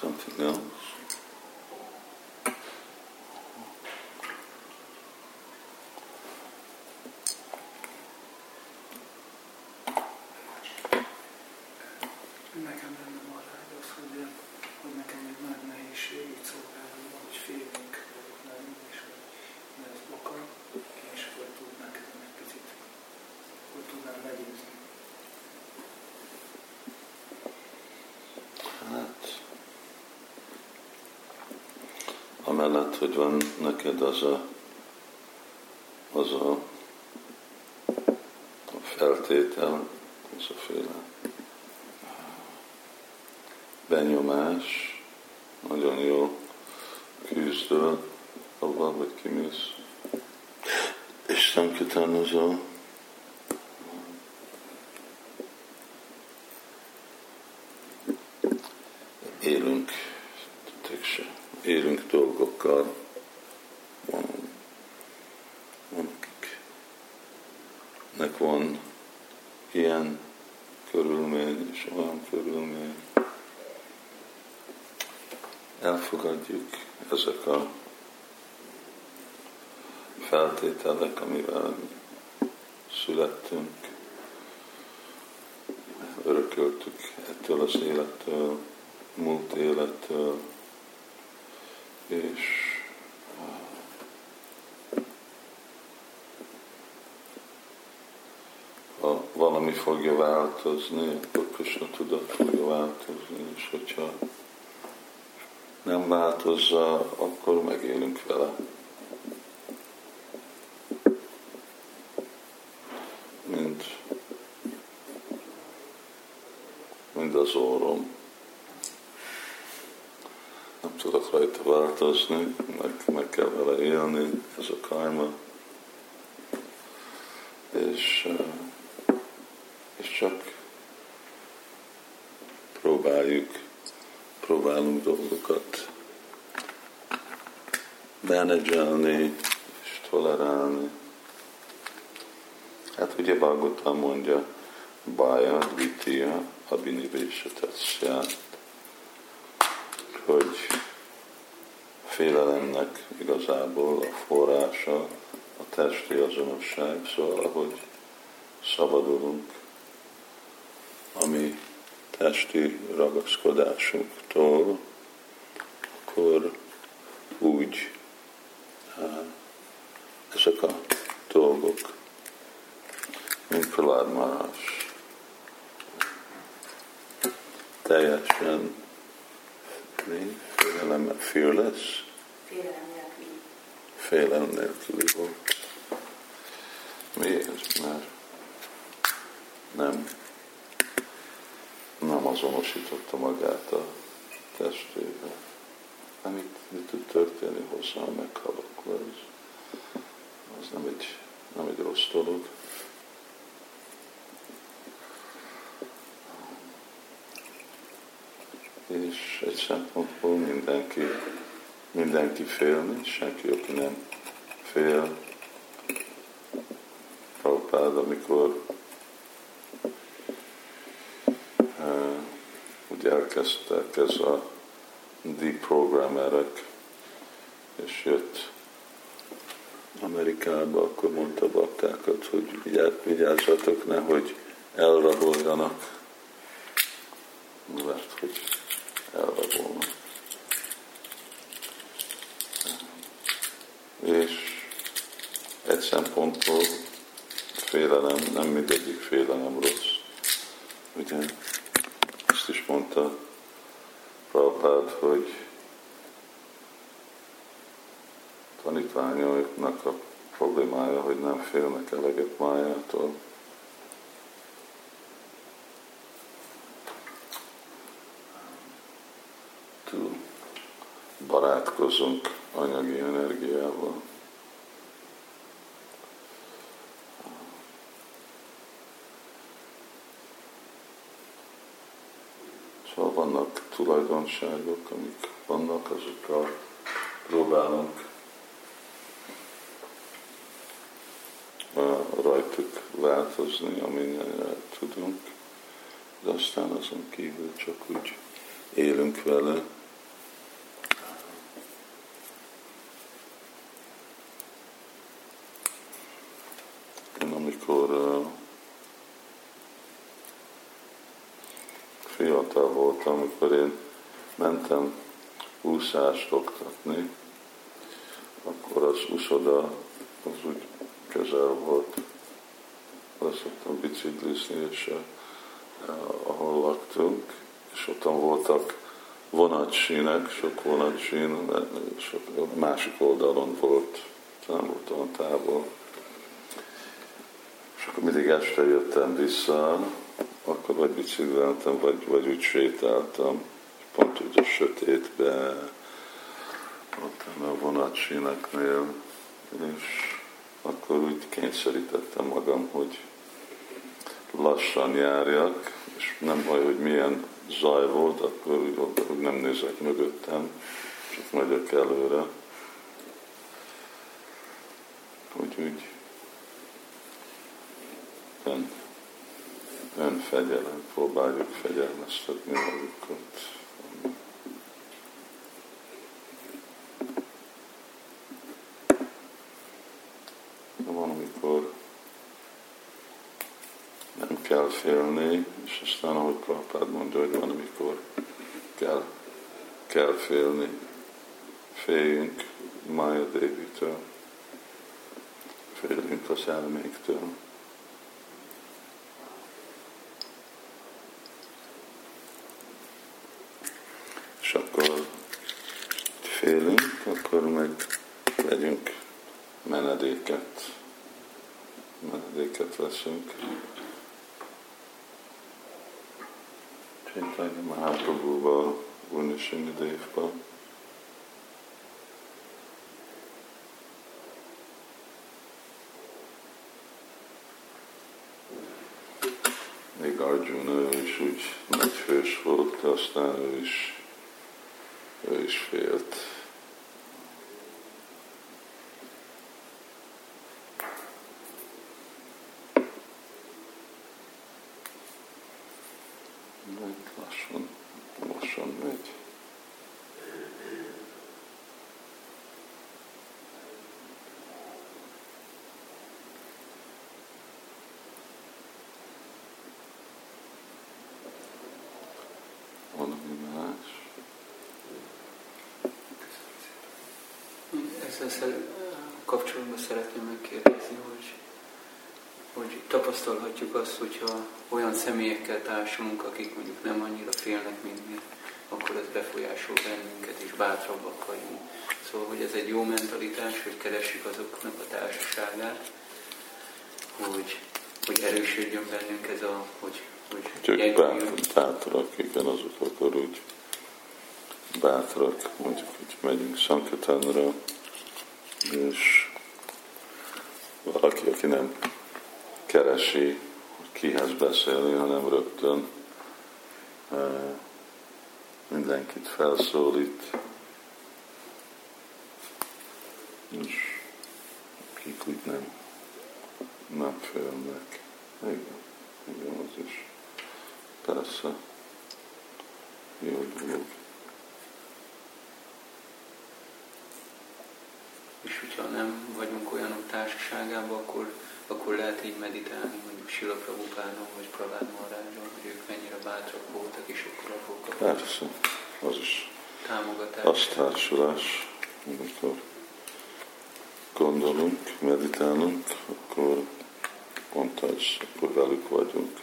Something else? Amellett, hogy van neked az a, az a, feltétel, az a féle benyomás, nagyon jó küzdöl, abban, hogy kimész. Isten kitánozol, élünk, se, élünk dolgokkal, van, van akiknek van ilyen körülmény és olyan körülmény. Elfogadjuk ezek a feltételek, amivel születtünk, örököltük ettől az élettől, múlt élettől, és változni, akkor Krishna tudat fogja változni, és hogyha nem változza, akkor megélünk vele. Mint, mint az orrom. Nem tudok rajta változni, meg, meg kell vele élni, ez a karma. És, eh, és csak próbáljuk, próbálunk dolgokat menedzselni és tolerálni. Hát ugye Bhagavatam mondja, Baja, Vitya, Abhinivésatasya, hogy félelemnek igazából a forrása a testi azonosság, szóval ahogy szabadulunk a mi testi ragaszkodásunktól, akkor úgy ezek a dolgok, mint Prahlad Maharaj, teljesen mi, félelem, fearless, Félelem nélküli. félelem nélküli volt. Miért? Mert nem, nem azonosította magát a testével. Nem itt, mit tud történni hozzá, ha meghalok, az, az nem egy, nem egy rossz dolog. És egy szempontból mindenki, mindenki félni, senki, aki nem fél. Prabhupád, amikor uh, úgy elkezdtek ez a deprogrammerek, és jött Amerikába, akkor mondta baktákat, hogy vigyázzatok, nehogy elraboljanak, mert hogy elrabolnak. És egy szempontból félelem, nem mindegyik félelem rossz. Ugye ezt is mondta Prabhupád, hogy tanítványoknak a problémája, hogy nem félnek eleget májától. Túl barátkozunk anyagi energiával. Szóval vannak tulajdonságok, amik vannak, azokkal próbálunk rajtuk változni, amennyire tudunk, de aztán azon kívül csak úgy élünk vele. Én amikor uh, fiatal voltam, amikor én mentem úszást oktatni, akkor az úszoda az úgy közel volt. Azt szoktam biciklizni, és uh, ahol laktunk, és ott voltak vonatsínek, sok vonatsín, a másik oldalon volt, nem volt olyan távol. És akkor mindig este jöttem vissza, akkor vagy bicikleltem, vagy, vagy úgy sétáltam, pont úgy a sötétbe, ott a vonatsíneknél, és akkor úgy kényszerítettem magam, hogy lassan járjak, és nem baj, hogy milyen zaj volt, akkor úgy, hogy nem nézek mögöttem, csak megyek előre. Hogy úgy ön, önfegyelem, próbáljuk fegyelmeztetni magukat. Van, amikor nem kell félni, és aztán, ahogy Prabhupád mondja, hogy van, amikor kell, kell félni. Féljünk Maya Dévitől, félünk az elméktől. Akkor félünk, akkor meg vegyünk menedéket. Menedéket veszünk. Chaitanya Mahaprabhuval, Dévba. Még Arjuna is úgy nagy hős volt, aztán ő is, ő is félt. lassan, Ezzel kapcsolatban szeretném megkérdezni, hogy hogy tapasztalhatjuk azt, hogyha olyan személyekkel társulunk, akik mondjuk nem annyira félnek, mint mi, akkor ez befolyásol bennünket, és bátrabbak vagyunk. Szóval, hogy ez egy jó mentalitás, hogy keressük azoknak a társaságát, hogy, hogy erősödjön bennünk ez a, hogy, hogy Csak bátrak, bátrak, igen, azok akkor úgy bátrak, mondjuk, hogy megyünk Sankatánra, és valaki, aki nem keresi, hogy kihez beszélni, hanem rögtön mindenkit felszólít, és kik úgy nem, félnek. Igen, igen, az is persze jó dolog. És hogyha nem vagyunk olyanok társaságában, akkor akkor lehet így meditálni, mondjuk Sila Prabhupádon, vagy Pravád Marájon, hogy ők mennyire bátrak voltak, és akkor abból kapnak. Persze, az is támogatás. Az társulás, amikor gondolunk, meditálunk, akkor pont ez, akkor velük vagyunk.